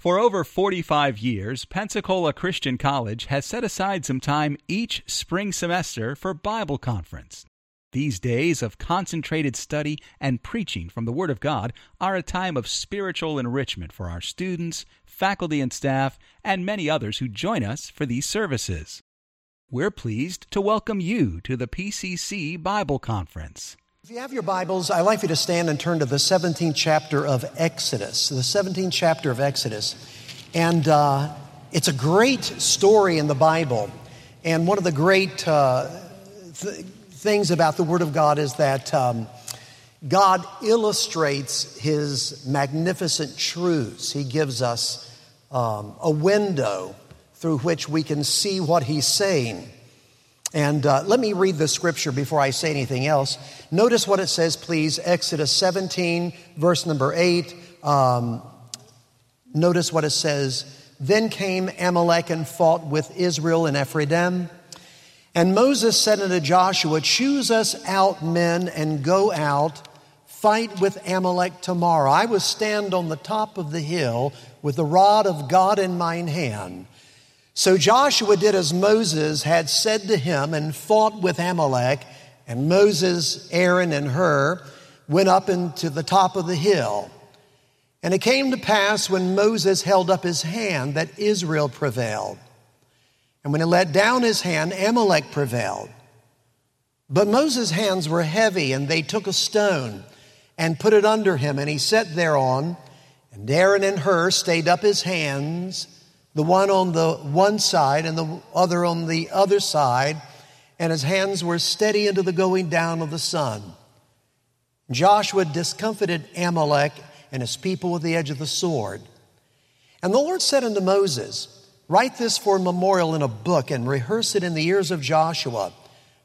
For over 45 years, Pensacola Christian College has set aside some time each spring semester for Bible conference. These days of concentrated study and preaching from the Word of God are a time of spiritual enrichment for our students, faculty and staff, and many others who join us for these services. We're pleased to welcome you to the PCC Bible Conference. If you have your Bibles, I'd like you to stand and turn to the 17th chapter of Exodus. The 17th chapter of Exodus. And uh, it's a great story in the Bible. And one of the great uh, th- things about the Word of God is that um, God illustrates His magnificent truths. He gives us um, a window through which we can see what He's saying. And uh, let me read the scripture before I say anything else. Notice what it says, please. Exodus 17, verse number 8. Um, notice what it says. Then came Amalek and fought with Israel in Rephidim. And Moses said unto Joshua, Choose us out men and go out, fight with Amalek tomorrow. I will stand on the top of the hill with the rod of God in mine hand. So Joshua did as Moses had said to him and fought with Amalek. And Moses, Aaron, and Hur went up into the top of the hill. And it came to pass when Moses held up his hand that Israel prevailed. And when he let down his hand, Amalek prevailed. But Moses' hands were heavy, and they took a stone and put it under him, and he sat thereon. And Aaron and Hur stayed up his hands the one on the one side and the other on the other side, and his hands were steady into the going down of the sun. Joshua discomfited Amalek and his people with the edge of the sword. And the Lord said unto Moses, Write this for a memorial in a book and rehearse it in the ears of Joshua.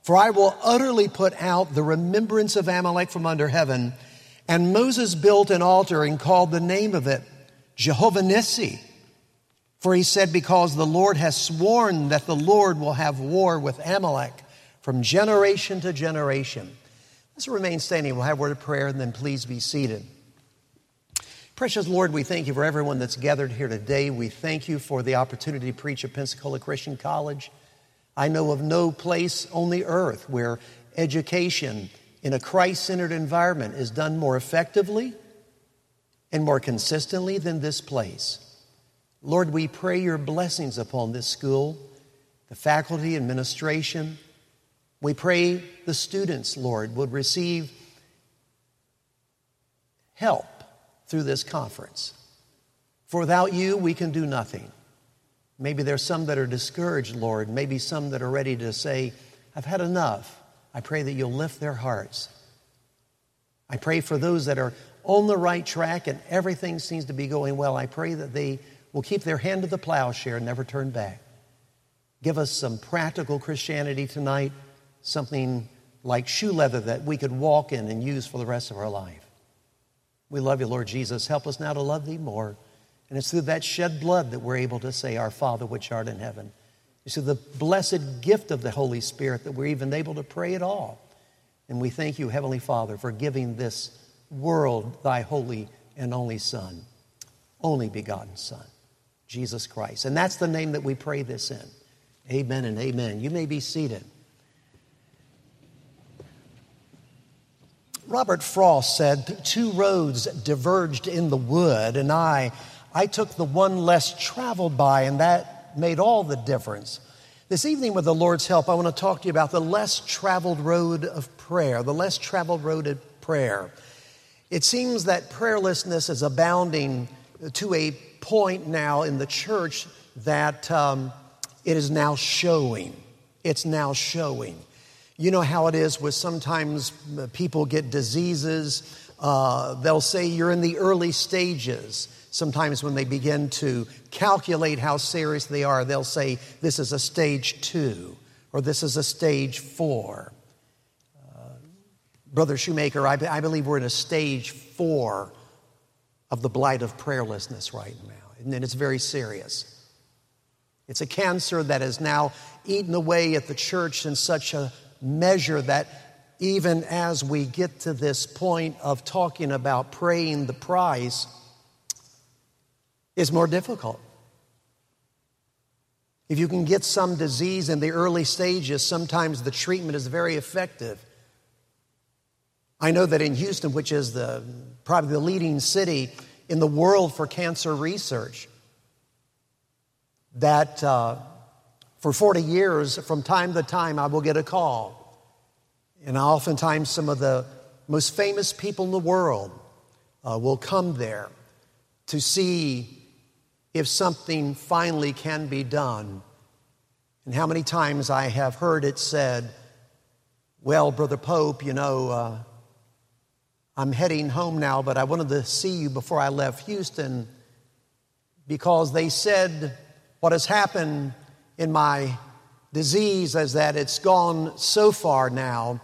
For I will utterly put out the remembrance of Amalek from under heaven. And Moses built an altar and called the name of it Jehovah Nissi for he said, Because the Lord has sworn that the Lord will have war with Amalek from generation to generation. Let's remain standing. We'll have a word of prayer and then please be seated. Precious Lord, we thank you for everyone that's gathered here today. We thank you for the opportunity to preach at Pensacola Christian College. I know of no place on the earth where education in a Christ centered environment is done more effectively and more consistently than this place. Lord, we pray your blessings upon this school, the faculty, administration. We pray the students, Lord, would receive help through this conference. For without you, we can do nothing. Maybe there's some that are discouraged, Lord. Maybe some that are ready to say, I've had enough. I pray that you'll lift their hearts. I pray for those that are on the right track and everything seems to be going well. I pray that they will keep their hand to the plowshare and never turn back. Give us some practical Christianity tonight, something like shoe leather that we could walk in and use for the rest of our life. We love you, Lord Jesus. Help us now to love thee more. And it's through that shed blood that we're able to say, Our Father which art in heaven. It's through the blessed gift of the Holy Spirit that we're even able to pray at all. And we thank you, Heavenly Father, for giving this world thy holy and only Son, only begotten Son. Jesus Christ. And that's the name that we pray this in. Amen and amen. You may be seated. Robert Frost said, Two roads diverged in the wood, and I, I took the one less traveled by, and that made all the difference. This evening, with the Lord's help, I want to talk to you about the less traveled road of prayer, the less traveled road of prayer. It seems that prayerlessness is abounding to a point now in the church that um, it is now showing. It's now showing. You know how it is with sometimes people get diseases. Uh, they'll say you're in the early stages. Sometimes when they begin to calculate how serious they are, they'll say this is a stage two or this is a stage four. Uh, Brother Shoemaker, I, I believe we're in a stage four of the blight of prayerlessness right now. And it's very serious. It's a cancer that has now eaten away at the church in such a measure that even as we get to this point of talking about praying the price, is more difficult. If you can get some disease in the early stages, sometimes the treatment is very effective. I know that in Houston, which is the, probably the leading city in the world for cancer research, that uh, for 40 years, from time to time, I will get a call. And oftentimes, some of the most famous people in the world uh, will come there to see if something finally can be done. And how many times I have heard it said, Well, Brother Pope, you know, uh, I'm heading home now, but I wanted to see you before I left Houston because they said what has happened in my disease is that it's gone so far now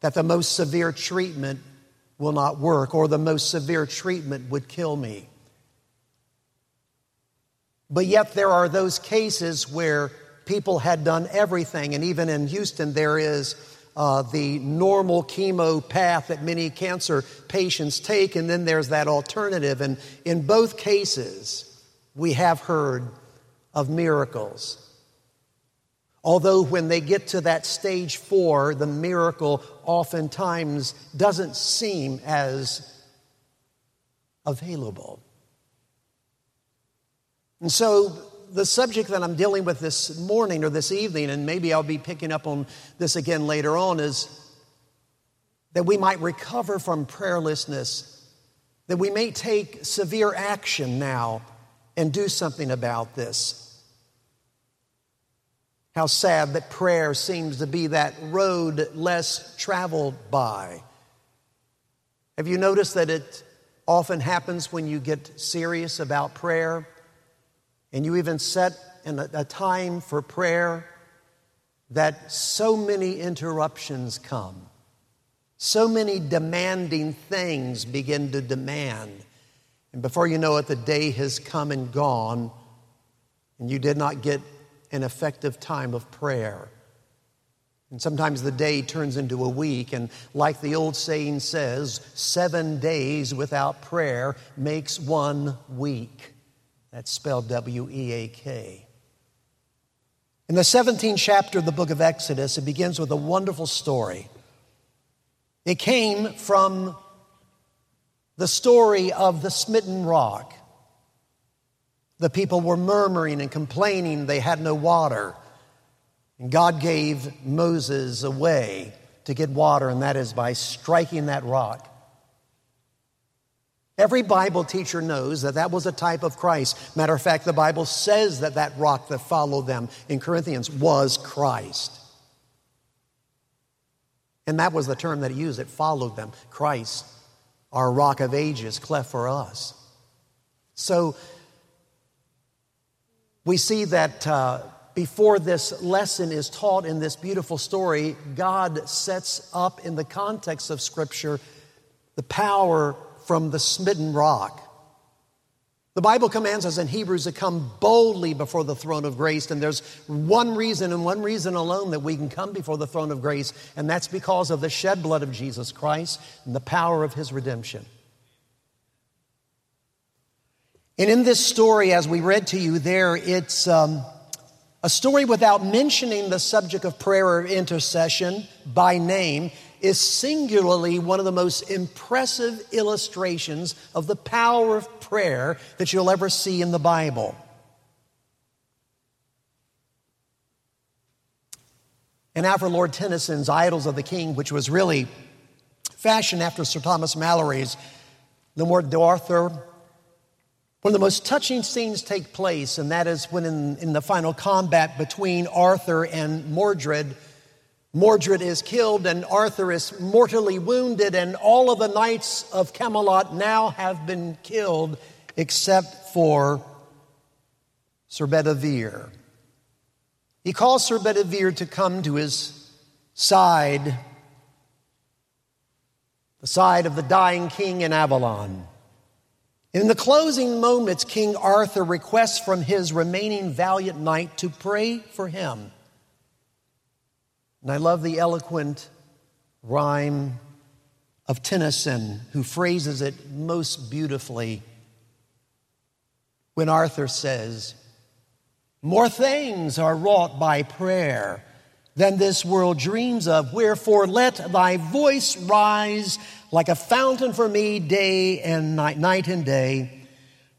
that the most severe treatment will not work, or the most severe treatment would kill me. But yet, there are those cases where people had done everything, and even in Houston, there is uh, the normal chemo path that many cancer patients take, and then there's that alternative. And in both cases, we have heard of miracles. Although, when they get to that stage four, the miracle oftentimes doesn't seem as available. And so, the subject that I'm dealing with this morning or this evening, and maybe I'll be picking up on this again later on, is that we might recover from prayerlessness, that we may take severe action now and do something about this. How sad that prayer seems to be that road less traveled by. Have you noticed that it often happens when you get serious about prayer and you even set a, a time for prayer that so many interruptions come? So many demanding things begin to demand. And before you know it, the day has come and gone, and you did not get an effective time of prayer. And sometimes the day turns into a week, and like the old saying says, seven days without prayer makes one week. That's spelled W E A K. In the 17th chapter of the book of Exodus, it begins with a wonderful story. It came from the story of the smitten rock. The people were murmuring and complaining they had no water. And God gave Moses a way to get water, and that is by striking that rock. Every Bible teacher knows that that was a type of Christ. Matter of fact, the Bible says that that rock that followed them in Corinthians was Christ. And that was the term that he used, it followed them. Christ, our rock of ages, cleft for us. So we see that uh, before this lesson is taught in this beautiful story, God sets up in the context of Scripture the power from the smitten rock. The Bible commands us in Hebrews to come boldly before the throne of grace, and there's one reason and one reason alone that we can come before the throne of grace, and that's because of the shed blood of Jesus Christ and the power of his redemption. And in this story, as we read to you there, it's um, a story without mentioning the subject of prayer or intercession by name, is singularly one of the most impressive illustrations of the power of prayer that you'll ever see in the Bible. And for Lord Tennyson's Idylls of the King, which was really fashioned after Sir Thomas Malory's The Morte d'Arthur one of the most touching scenes take place, and that is when in, in the final combat between Arthur and Mordred, Mordred is killed and Arthur is mortally wounded, and all of the knights of Camelot now have been killed except for Sir Bedivere. He calls Sir Bedivere to come to his side, the side of the dying king in Avalon. In the closing moments, King Arthur requests from his remaining valiant knight to pray for him. And I love the eloquent rhyme of Tennyson, who phrases it most beautifully. when Arthur says, More things are wrought by prayer than this world dreams of. Wherefore, let thy voice rise like a fountain for me day and night, night and day.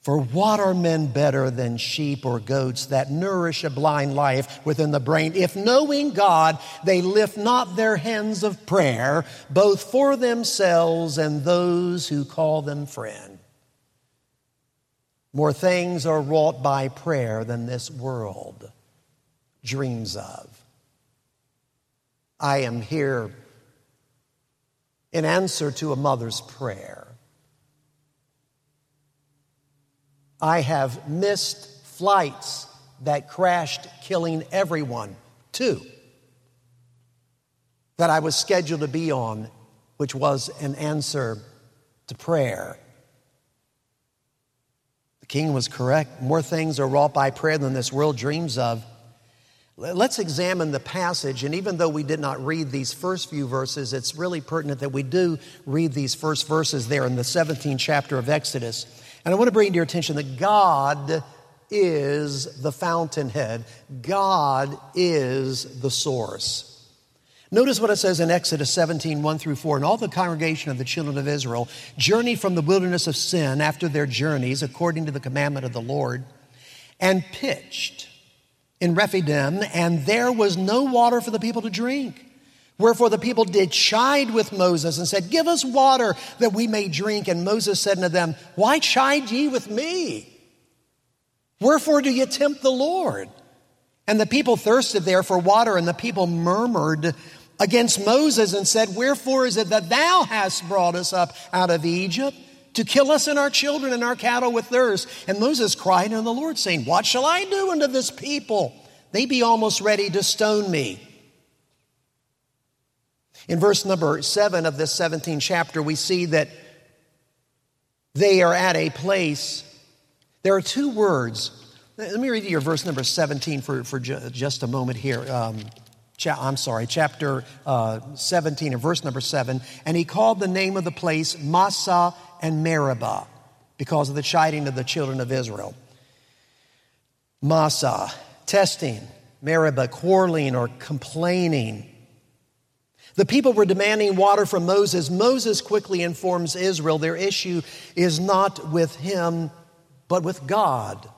For what are men better than sheep or goats that nourish a blind life within the brain? If knowing God, they lift not their hands of prayer, both for themselves and those who call them friend. More things are wrought by prayer than this world dreams of. I am here in answer to a mother's prayer. I have missed flights that crashed, killing everyone. Two that I was scheduled to be on, which was an answer to prayer. The king was correct. More things are wrought by prayer than this world dreams of. Let's examine the passage, and even though we did not read these first few verses, it's really pertinent that we do read these first verses there in the 17th chapter of Exodus. And I want to bring to your attention that God is the fountainhead, God is the source. Notice what it says in Exodus 17, 1 through 4. And all the congregation of the children of Israel journeyed from the wilderness of sin after their journeys, according to the commandment of the Lord, and pitched in Rephidim, and there was no water for the people to drink. Wherefore the people did chide with Moses and said, Give us water that we may drink. And Moses said unto them, Why chide ye with me? Wherefore do ye tempt the Lord? And the people thirsted there for water, and the people murmured against Moses and said, Wherefore is it that thou hast brought us up out of Egypt to kill us and our children and our cattle with thirst? And Moses cried unto the Lord, saying, What shall I do unto this people? They be almost ready to stone me. In verse number seven of this 17th chapter, we see that they are at a place. There are two words. Let me read you your verse number 17 for, for ju- just a moment here. Um, cha- I'm sorry, chapter uh, 17 and verse number 7. And he called the name of the place Massah and Meribah because of the chiding of the children of Israel. Massah, testing, Meribah, quarreling or complaining. The people were demanding water from Moses. Moses quickly informs Israel their issue is not with him, but with God.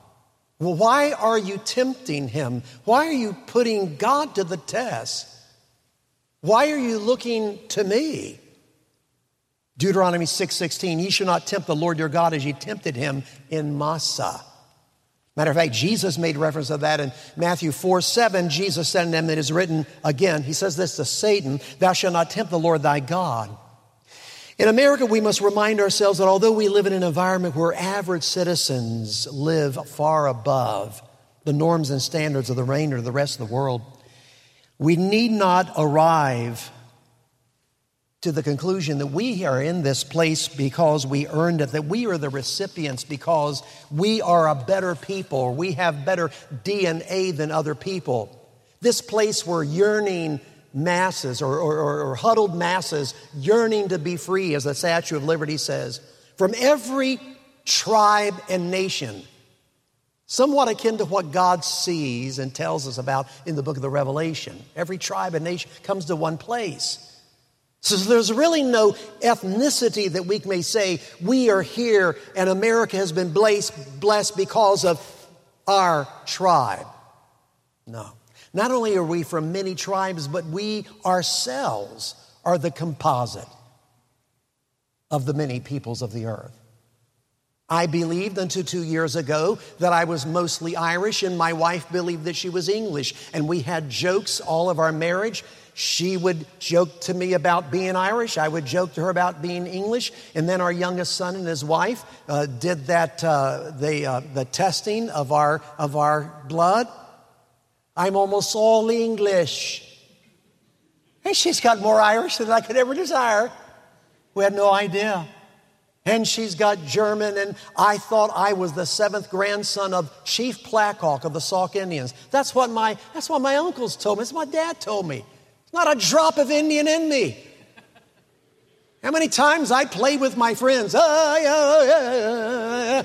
Well, why are you tempting him? Why are you putting God to the test? Why are you looking to me? Deuteronomy 6:16, ye shall not tempt the Lord your God as ye tempted him in Massah. Matter of fact, Jesus made reference to that in Matthew 4 7. Jesus said to them, It is written again, He says this to Satan, Thou shalt not tempt the Lord thy God. In America, we must remind ourselves that although we live in an environment where average citizens live far above the norms and standards of the remainder of the rest of the world, we need not arrive to the conclusion that we are in this place because we earned it, that we are the recipients because we are a better people, we have better DNA than other people. This place where yearning masses or, or, or, huddled masses yearning to be free, as the Statue of Liberty says, from every tribe and nation, somewhat akin to what God sees and tells us about in the book of the Revelation. Every tribe and nation comes to one place. So there's really no ethnicity that we may say we are here and America has been blessed, because of our tribe. No. Not only are we from many tribes, but we ourselves are the composite of the many peoples of the earth. I believed until two years ago that I was mostly Irish, and my wife believed that she was English. And we had jokes all of our marriage she would joke to me about being Irish. I would joke to her about being English. And then our youngest son and his wife uh, did that, uh, the, uh, the testing of our, of our blood. I'm almost all English. And she's got more Irish than I could ever desire. We had no idea. And she's got German, and I thought I was the seventh grandson of Chief Black Hawk of the Sauk Indians. That's what my, that's what my uncles told me. That's what my dad told me. Not a drop of Indian in me. How many times I play with my friends? Ah, yeah, yeah,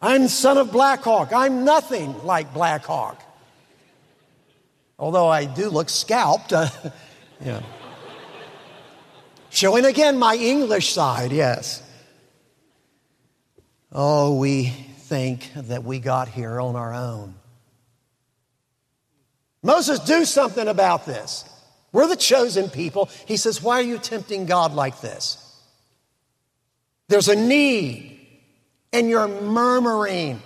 I'm son of Black Hawk. I'm nothing like Black Hawk. Although I do look scalped. Uh, yeah. Showing again my English side, yes. Oh, we think that we got here on our own. Moses, do something about this. We're the chosen people. He says, Why are you tempting God like this? There's a need, and you're murmuring.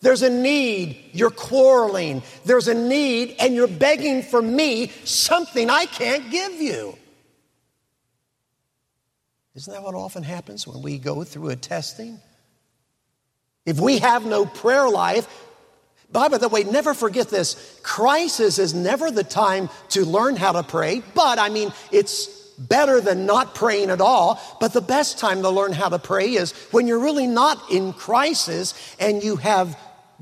There's a need, you're quarreling. There's a need, and you're begging for me something I can't give you. Isn't that what often happens when we go through a testing? If we have no prayer life, by the way, never forget this crisis is never the time to learn how to pray, but I mean, it's better than not praying at all. But the best time to learn how to pray is when you're really not in crisis and you have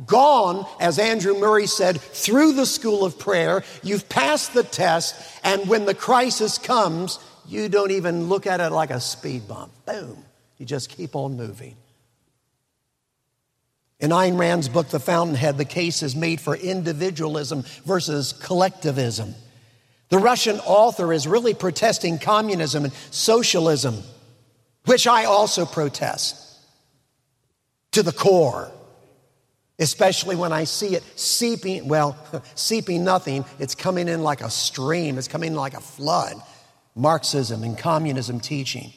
gone, as Andrew Murray said, through the school of prayer. You've passed the test, and when the crisis comes, you don't even look at it like a speed bump. Boom. You just keep on moving. In Ayn Rand's book, The Fountainhead, the case is made for individualism versus collectivism. The Russian author is really protesting communism and socialism, which I also protest to the core, especially when I see it seeping, well, seeping nothing, it's coming in like a stream, it's coming in like a flood. Marxism and communism teaching,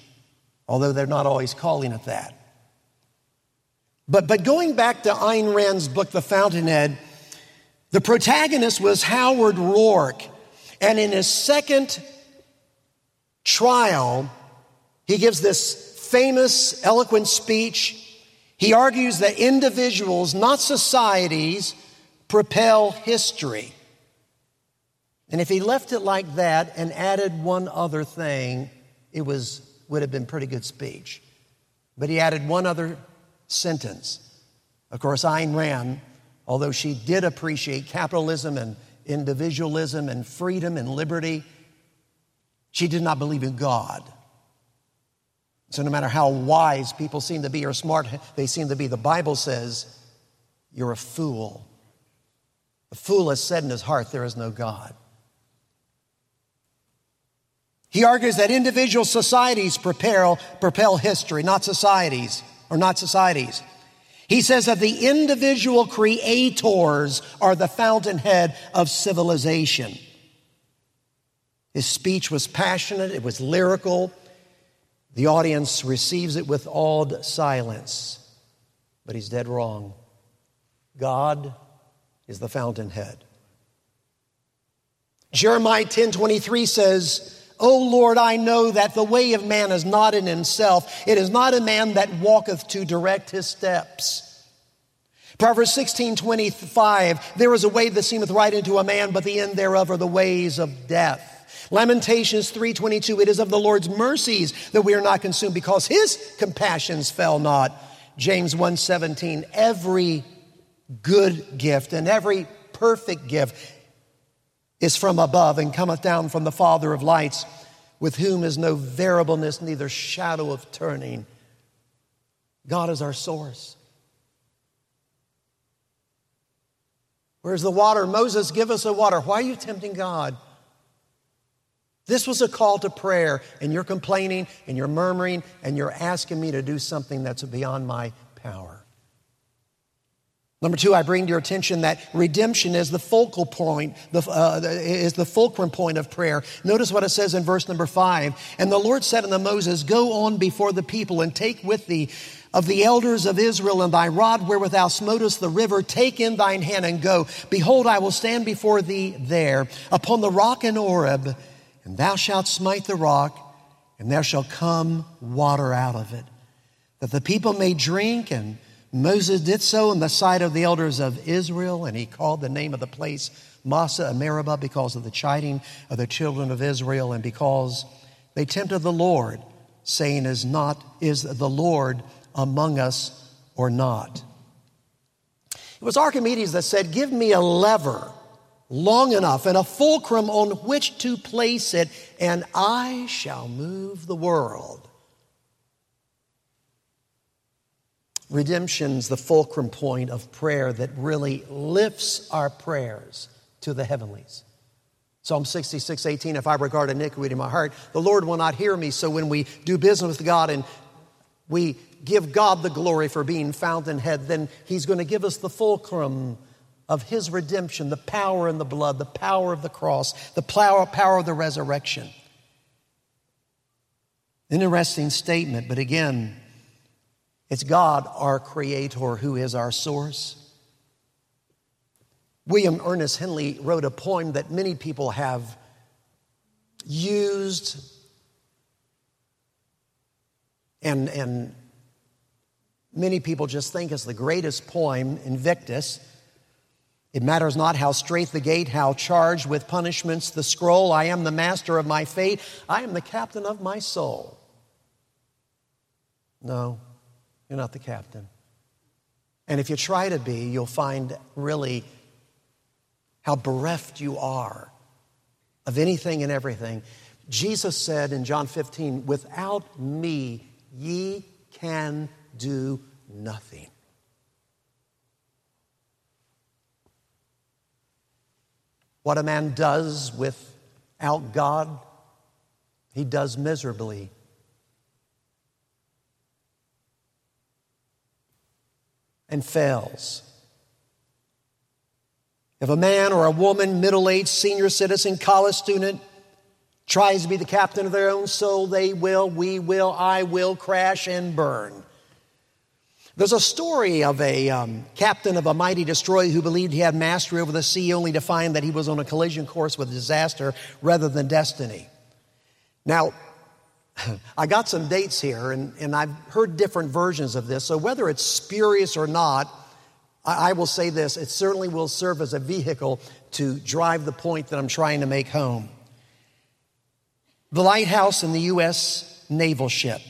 although they're not always calling it that. But, but going back to Ayn Rand's book, The Fountainhead, the protagonist was Howard Roark. And in his second trial, he gives this famous, eloquent speech. He argues that individuals, not societies, propel history. And if he left it like that and added one other thing, it was, would have been pretty good speech. But he added one other sentence. Of course, Ayn Rand, although she did appreciate capitalism and individualism and freedom and liberty, she did not believe in God. So, no matter how wise people seem to be or smart they seem to be, the Bible says, You're a fool. The fool has said in his heart, There is no God. He argues that individual societies propel, propel history, not societies or not societies. He says that the individual creators are the fountainhead of civilization. His speech was passionate, it was lyrical. The audience receives it with awed silence. But he's dead wrong. God is the fountainhead. Jeremiah 10 23 says, O Lord, I know that the way of man is not in himself. It is not a man that walketh to direct his steps. Proverbs 16, 25, there is a way that seemeth right unto a man, but the end thereof are the ways of death. Lamentations 3:22 it is of the Lord's mercies that we are not consumed because his compassions fell not. James 1:17 every good gift and every perfect gift is from above and cometh down from the Father of lights, with whom is no variableness, neither shadow of turning. God is our source. Where's the water? Moses, give us the water. Why are you tempting God? This was a call to prayer, and you're complaining and you're murmuring and you're asking me to do something that's beyond my power. Number two, I bring to your attention that redemption is the focal point, the, uh, is the fulcrum point of prayer. Notice what it says in verse number five. And the Lord said unto Moses, Go on before the people and take with thee of the elders of Israel and thy rod wherewith thou smotest the river, take in thine hand and go. Behold, I will stand before thee there upon the rock in Horeb, and thou shalt smite the rock, and there shall come water out of it, that the people may drink and Moses did so in the sight of the elders of Israel, and he called the name of the place Massah and Meribah because of the chiding of the children of Israel and because they tempted the Lord, saying, Is not is the Lord among us or not? It was Archimedes that said, Give me a lever long enough and a fulcrum on which to place it, and I shall move the world. Redemption's the fulcrum point of prayer that really lifts our prayers to the heavenlies. Psalm 66, 18, if I regard iniquity in my heart, the Lord will not hear me. So when we do business with God and we give God the glory for being fountainhead, then He's going to give us the fulcrum of His redemption, the power in the blood, the power of the cross, the power, power of the resurrection. Interesting statement, but again, it's God, our Creator, who is our source. William Ernest Henley wrote a poem that many people have used and, and many people just think is the greatest poem, Invictus. It matters not how straight the gate, how charged with punishments the scroll. I am the master of my fate. I am the captain of my soul. No, you're not the captain. And if you try to be, you'll find really how bereft you are of anything and everything. Jesus said in John 15, Without me, ye can do nothing. What a man does without God, he does miserably. And fails. If a man or a woman, middle aged, senior citizen, college student, tries to be the captain of their own soul, they will, we will, I will crash and burn. There's a story of a um, captain of a mighty destroyer who believed he had mastery over the sea, only to find that he was on a collision course with disaster rather than destiny. Now, I got some dates here, and, and I've heard different versions of this. So, whether it's spurious or not, I, I will say this it certainly will serve as a vehicle to drive the point that I'm trying to make home. The lighthouse in the U.S. naval ship.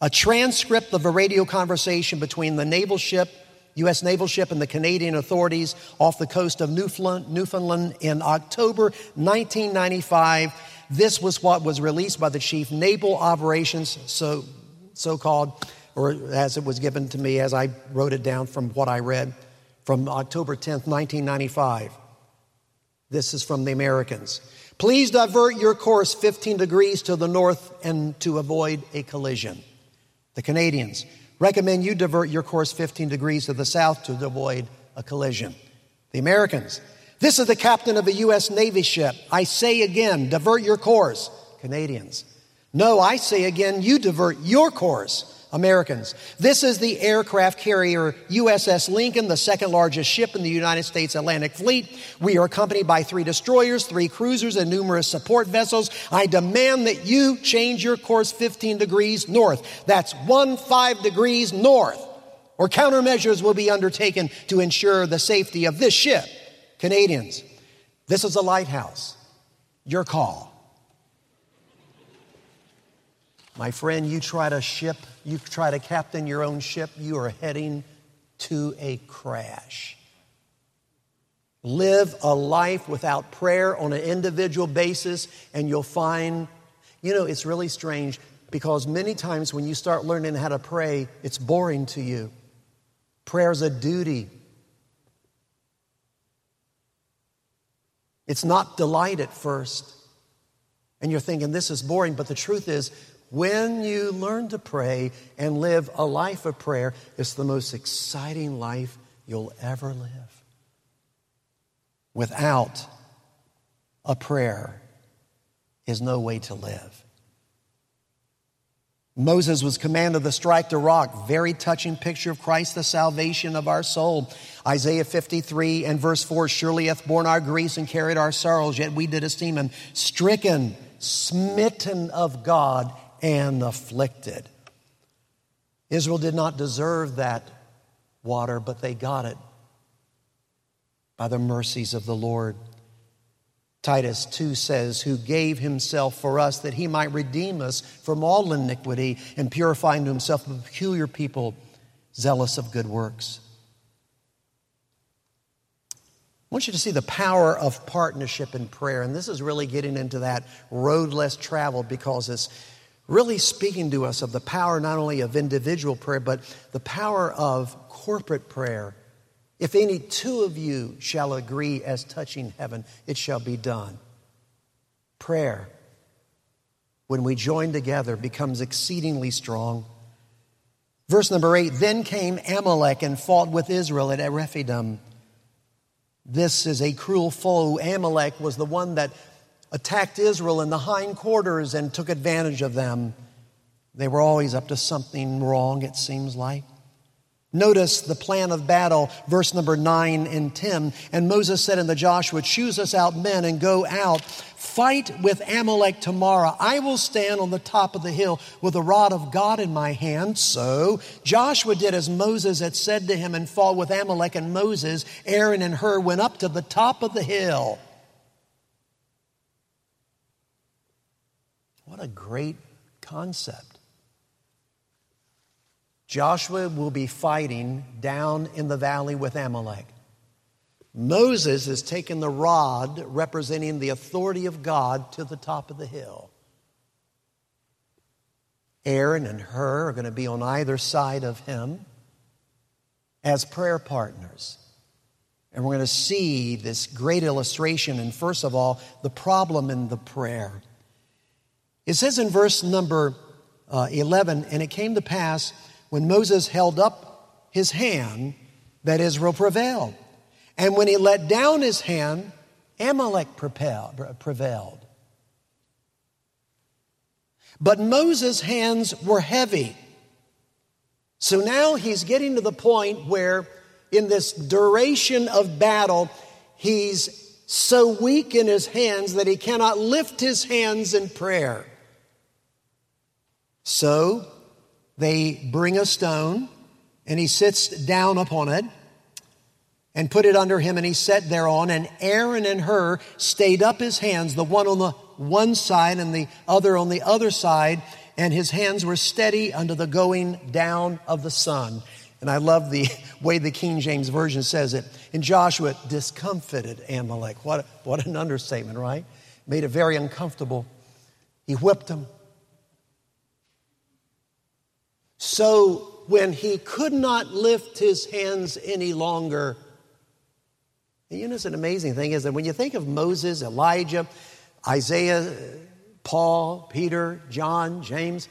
A transcript of a radio conversation between the naval ship, U.S. naval ship, and the Canadian authorities off the coast of Newfoundland, Newfoundland in October 1995 this was what was released by the chief naval operations, so, so called, or as it was given to me as I wrote it down from what I read from October 10th, 1995. This is from the Americans. Please divert your course 15 degrees to the north and to avoid a collision. The Canadians recommend you divert your course 15 degrees to the south to avoid a collision. The Americans this is the captain of a U.S. Navy ship. I say again, divert your course, Canadians. No, I say again, you divert your course, Americans. This is the aircraft carrier USS Lincoln, the second largest ship in the United States Atlantic Fleet. We are accompanied by three destroyers, three cruisers, and numerous support vessels. I demand that you change your course 15 degrees north. That's one five degrees north, or countermeasures will be undertaken to ensure the safety of this ship. Canadians, this is a lighthouse. Your call. My friend, you try to ship, you try to captain your own ship, you are heading to a crash. Live a life without prayer on an individual basis, and you'll find, you know, it's really strange because many times when you start learning how to pray, it's boring to you. Prayer is a duty, It's not delight at first. And you're thinking, this is boring. But the truth is, when you learn to pray and live a life of prayer, it's the most exciting life you'll ever live. Without a prayer is no way to live. Moses was commanded to strike the rock. Very touching picture of Christ, the salvation of our soul. Isaiah 53 and verse 4 Surely hath borne our griefs and carried our sorrows, yet we did esteem him stricken, smitten of God, and afflicted. Israel did not deserve that water, but they got it by the mercies of the Lord. Titus 2 says, Who gave himself for us that he might redeem us from all iniquity and purify unto himself a peculiar people, zealous of good works. I want you to see the power of partnership in prayer. And this is really getting into that road less traveled because it's really speaking to us of the power not only of individual prayer, but the power of corporate prayer. If any two of you shall agree as touching heaven, it shall be done. Prayer, when we join together, becomes exceedingly strong. Verse number eight Then came Amalek and fought with Israel at Rephidim. This is a cruel foe. Amalek was the one that attacked Israel in the hindquarters and took advantage of them. They were always up to something wrong, it seems like. Notice the plan of battle, verse number 9 and 10. And Moses said unto Joshua, Choose us out men and go out. Fight with Amalek tomorrow. I will stand on the top of the hill with the rod of God in my hand. So Joshua did as Moses had said to him and fought with Amalek. And Moses, Aaron, and Hur went up to the top of the hill. What a great concept. Joshua will be fighting down in the valley with Amalek. Moses has taken the rod representing the authority of God to the top of the hill. Aaron and Hur are going to be on either side of him as prayer partners. And we're going to see this great illustration, and first of all, the problem in the prayer. It says in verse number uh, 11, and it came to pass when Moses held up his hand that Israel prevailed. And when he let down his hand, Amalek prevailed. But Moses' hands were heavy. So now he's getting to the point where, in this duration of battle, he's so weak in his hands that he cannot lift his hands in prayer. So they bring a stone, and he sits down upon it and put it under him, and he sat thereon. And Aaron and Hur stayed up his hands, the one on the one side and the other on the other side, and his hands were steady under the going down of the sun. And I love the way the King James Version says it. And Joshua discomfited Amalek. What, what an understatement, right? Made it very uncomfortable. He whipped him, so when he could not lift his hands any longer, you know, it's an amazing thing is that when you think of Moses, Elijah, Isaiah, Paul, Peter, John, James,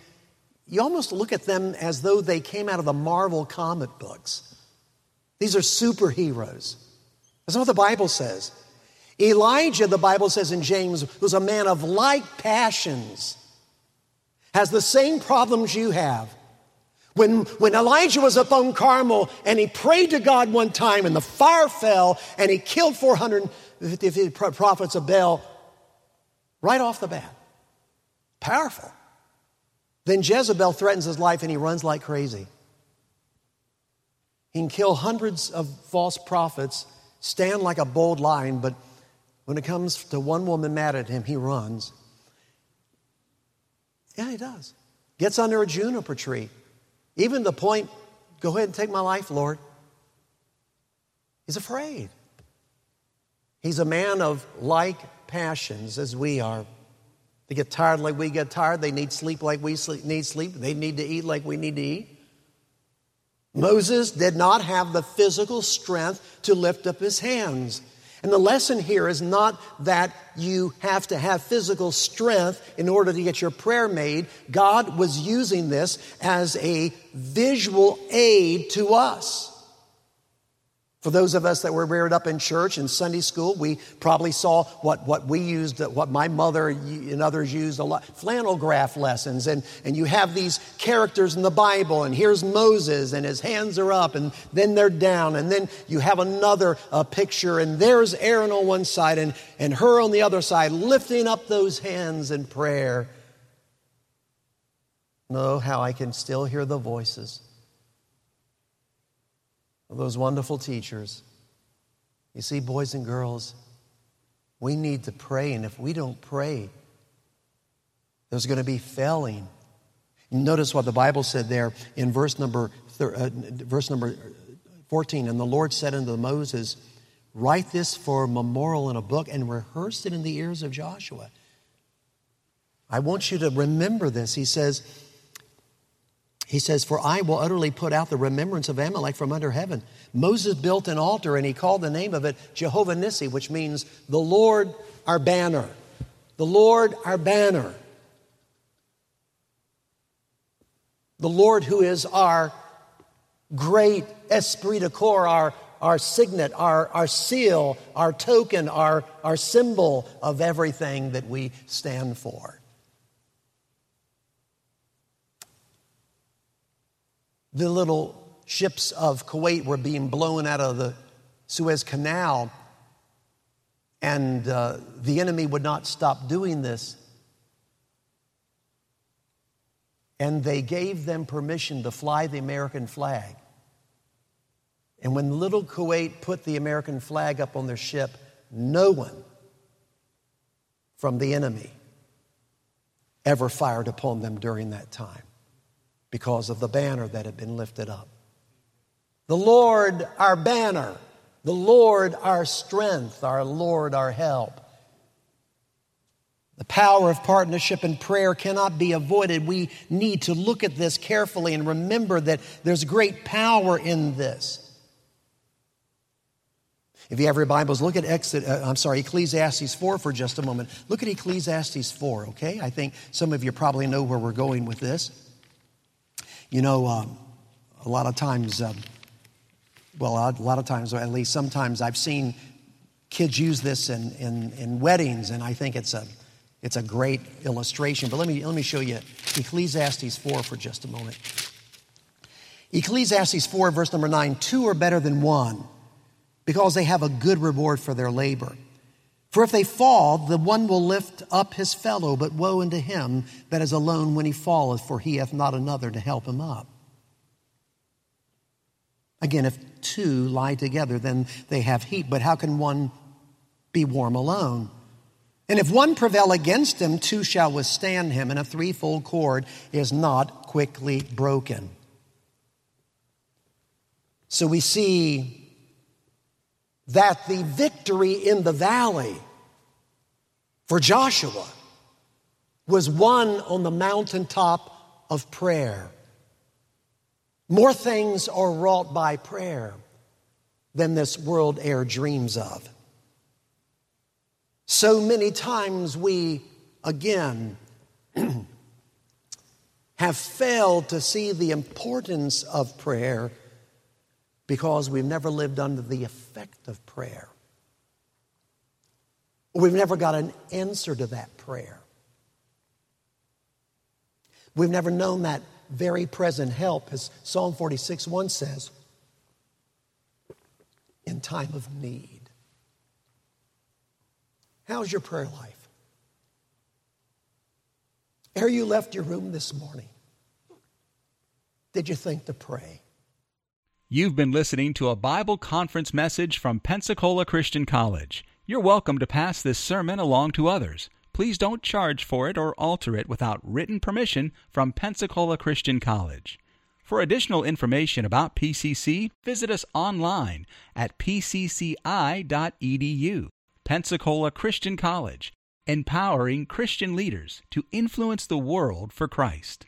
you almost look at them as though they came out of the Marvel comic books. These are superheroes. That's not what the Bible says. Elijah, the Bible says in James, was a man of like passions, has the same problems you have. When, when Elijah was up on Carmel and he prayed to God one time and the fire fell and he killed 450 prophets of Baal right off the bat. Powerful. Then Jezebel threatens his life and he runs like crazy. He can kill hundreds of false prophets, stand like a bold lion, but when it comes to one woman mad at him, he runs. Yeah, he does. Gets under a juniper tree even the point, go ahead and take my life, Lord. He's afraid. He's a man of like passions as we are. They get tired like we get tired. They need sleep like we sleep, need sleep. They need to eat like we need to eat. Moses did not have the physical strength to lift up his hands. And the lesson here is not that you have to have physical strength in order to get your prayer made. God was using this as a visual aid to us. For those of us that were reared up in church and Sunday school, we probably saw what, what we used, what my mother and others used a lot flannel graph lessons. And, and you have these characters in the Bible, and here's Moses, and his hands are up, and then they're down. And then you have another uh, picture, and there's Aaron on one side, and, and Hur on the other side, lifting up those hands in prayer. Know how I can still hear the voices of those wonderful teachers. You see, boys and girls, we need to pray, and if we don't pray, there's going to be failing. Notice what the Bible said there in verse number, uh, verse number 14. And the Lord said unto Moses, Write this for a memorial in a book and rehearse it in the ears of Joshua. I want you to remember this. He says, he says, For I will utterly put out the remembrance of Amalek from under heaven. Moses built an altar and he called the name of it Jehovah Nissi, which means the Lord our banner. The Lord our banner. The Lord who is our great esprit de corps, our, our signet, our, our seal, our token, our, our symbol of everything that we stand for. The little ships of Kuwait were being blown out of the Suez Canal, and uh, the enemy would not stop doing this. And they gave them permission to fly the American flag. And when little Kuwait put the American flag up on their ship, no one from the enemy ever fired upon them during that time because of the banner that had been lifted up. The Lord, our banner, the Lord, our strength, our Lord, our help. The power of partnership and prayer cannot be avoided. We need to look at this carefully and remember that there's great power in this. If you have your Bibles, look at Exit, uh, I'm sorry, Ecclesiastes 4 for just a moment. Look at Ecclesiastes 4, okay? I think some of you probably know where we're going with this. You know, um, a lot of times, um, well, a lot of times, or at least sometimes, I've seen kids use this in, in, in weddings, and I think it's a, it's a great illustration. But let me, let me show you Ecclesiastes 4 for just a moment. Ecclesiastes 4, verse number 9 Two are better than one because they have a good reward for their labor. For if they fall, the one will lift up his fellow, but woe unto him that is alone when he falleth, for he hath not another to help him up. Again, if two lie together, then they have heat, but how can one be warm alone? And if one prevail against him, two shall withstand him, and a threefold cord is not quickly broken. So we see that the victory in the valley for Joshua was won on the mountaintop of prayer. More things are wrought by prayer than this world e'er dreams of. So many times we, again, have failed to see the importance of prayer because we've never lived under the effect of prayer. We've never got an answer to that prayer. We've never known that very present help, as Psalm 46 1 says, in time of need. How's your prayer life? Ere you left your room this morning, did you think to pray? You've been listening to a Bible conference message from Pensacola Christian College. You're welcome to pass this sermon along to others. Please don't charge for it or alter it without written permission from Pensacola Christian College. For additional information about PCC, visit us online at pcci.edu. Pensacola Christian College, empowering Christian leaders to influence the world for Christ.